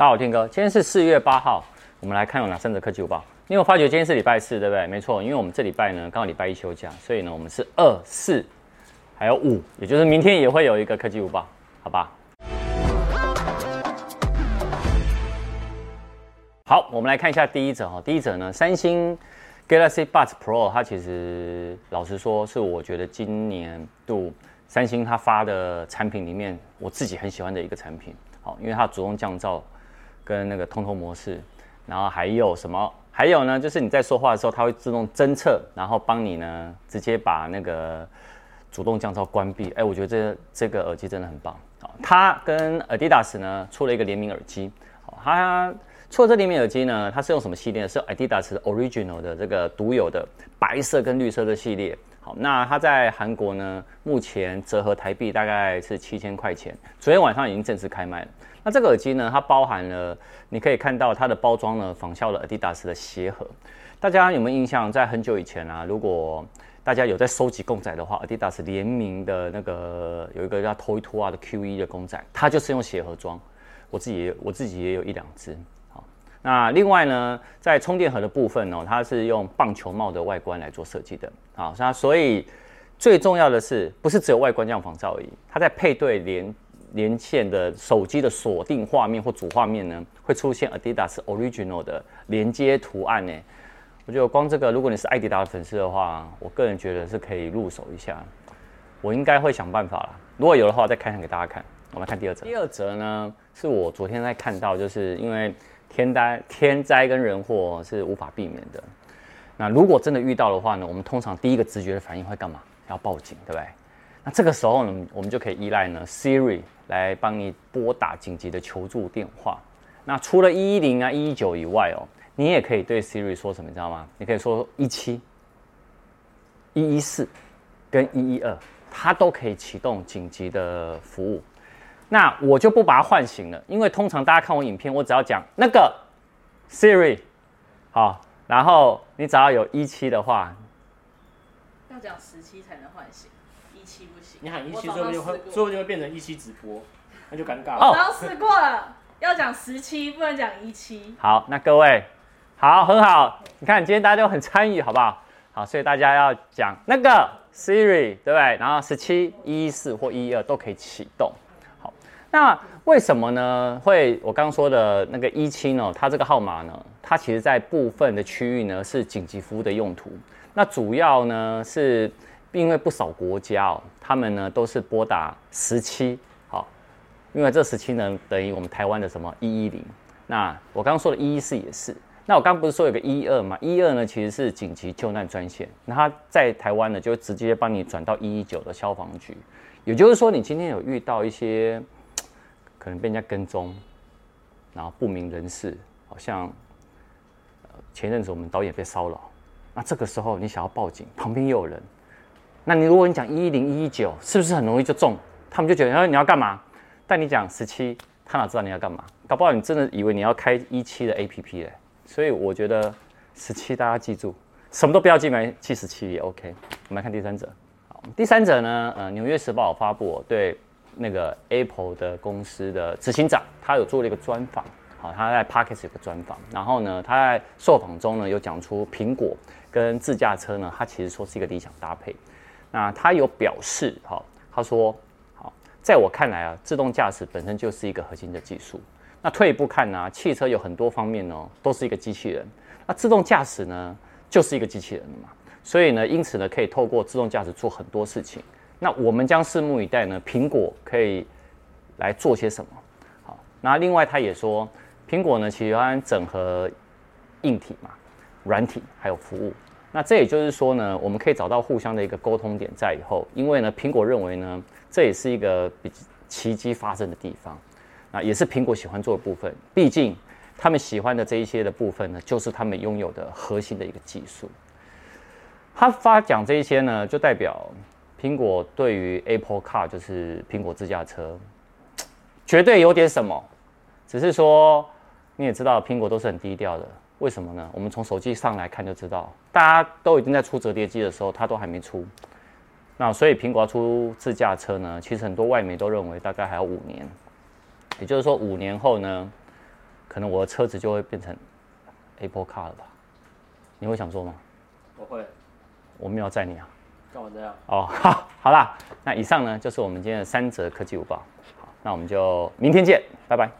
大家好，天哥，今天是四月八号，我们来看有哪三则科技午报。因为我发觉今天是礼拜四，对不对？没错，因为我们这礼拜呢刚好礼拜一休假，所以呢我们是二四还有五，也就是明天也会有一个科技午报，好吧？好，我们来看一下第一则哈。第一则呢，三星 Galaxy Buds Pro，它其实老实说是我觉得今年度三星它发的产品里面，我自己很喜欢的一个产品。好，因为它主动降噪。跟那个通透模式，然后还有什么？还有呢，就是你在说话的时候，它会自动侦测，然后帮你呢直接把那个主动降噪关闭。哎，我觉得这这个耳机真的很棒。好，它跟 Adidas 呢出了一个联名耳机。好，它出了这联名耳机呢，它是用什么系列？是 Adidas Original 的这个独有的白色跟绿色的系列。好，那它在韩国呢，目前折合台币大概是七千块钱。昨天晚上已经正式开卖了。那这个耳机呢，它包含了，你可以看到它的包装呢，仿效了 Adidas 的鞋盒。大家有没有印象？在很久以前啊，如果大家有在收集公仔的话，Adidas 联名的那个有一个叫 Toy To 啊的 Q1 的公仔，它就是用鞋盒装。我自己我自己也有一两只。那另外呢，在充电盒的部分呢、它是用棒球帽的外观来做设计的。好，那所以最重要的是，不是只有外观这样仿造而已，它在配对连。连线的手机的锁定画面或主画面呢，会出现 Adidas Original 的连接图案呢。我觉得光这个，如果你是艾迪达的粉丝的话，我个人觉得是可以入手一下。我应该会想办法啦，如果有的话，再开箱给大家看。我们来看第二则。第二则呢，是我昨天在看到，就是因为天灾、天灾跟人祸是无法避免的。那如果真的遇到的话呢，我们通常第一个直觉的反应会干嘛？要报警，对不对？那这个时候呢，我们就可以依赖呢 Siri。来帮你拨打紧急的求助电话。那除了一一零啊、一一九以外哦，你也可以对 Siri 说什么，你知道吗？你可以说一七、一一四跟一一二，它都可以启动紧急的服务。那我就不把它唤醒了，因为通常大家看我影片，我只要讲那个 Siri，好，然后你只要有一期的话，要讲十七才能唤醒。一期不行，你喊一七之后就会，最后就会变成一期直播，那就尴尬了。我刚试过了，要讲十七，不能讲一期。好，那各位，好，很好。你看今天大家都很参与，好不好？好，所以大家要讲那个 Siri，对不对？然后十七、一一四或一一二都可以启动。那为什么呢？会我刚刚说的那个一七呢？它这个号码呢？它其实在部分的区域呢是紧急服务的用途。那主要呢是。因为不少国家哦，他们呢都是拨打十七，好，因为这十七呢等于我们台湾的什么一一零。那我刚刚说的一一四也是。那我刚不是说有个一二嘛？一一二呢其实是紧急救难专线，那它在台湾呢就直接帮你转到一一九的消防局。也就是说，你今天有遇到一些可能被人家跟踪，然后不明人士，好像前阵子我们导演被骚扰，那这个时候你想要报警，旁边又有人。那你如果你讲一一零一一九，是不是很容易就中？他们就觉得，你要干嘛？但你讲十七，他哪知道你要干嘛？搞不好你真的以为你要开一七的 APP 嘞。所以我觉得十七大家记住，什么都不要记，买记十七也 OK。我们来看第三者。好，第三者呢，呃，纽约时报发布对那个 Apple 的公司的执行长，他有做了一个专访。好，他在 Podcast 有个专访，然后呢，他在受访中呢有讲出苹果跟自驾车呢，他其实说是一个理想搭配。那他有表示，哈，他说，好，在我看来啊，自动驾驶本身就是一个核心的技术。那退一步看呢，汽车有很多方面呢，都是一个机器人。那自动驾驶呢，就是一个机器人嘛。所以呢，因此呢，可以透过自动驾驶做很多事情。那我们将拭目以待呢，苹果可以来做些什么？好，那另外他也说，苹果呢，喜欢整合硬体嘛，软体还有服务。那这也就是说呢，我们可以找到互相的一个沟通点在以后，因为呢，苹果认为呢，这也是一个比奇迹发生的地方，啊，也是苹果喜欢做的部分。毕竟他们喜欢的这一些的部分呢，就是他们拥有的核心的一个技术。他发讲这一些呢，就代表苹果对于 Apple Car，就是苹果自驾车，绝对有点什么。只是说你也知道，苹果都是很低调的。为什么呢？我们从手机上来看就知道，大家都已经在出折叠机的时候，它都还没出。那所以苹果要出自驾车呢，其实很多外媒都认为大概还要五年。也就是说，五年后呢，可能我的车子就会变成 Apple Car 了吧？你会想做吗？我会。我没有载你啊。干嘛这样？哦，好，好啦，那以上呢就是我们今天的三则科技午报。好，那我们就明天见，拜拜。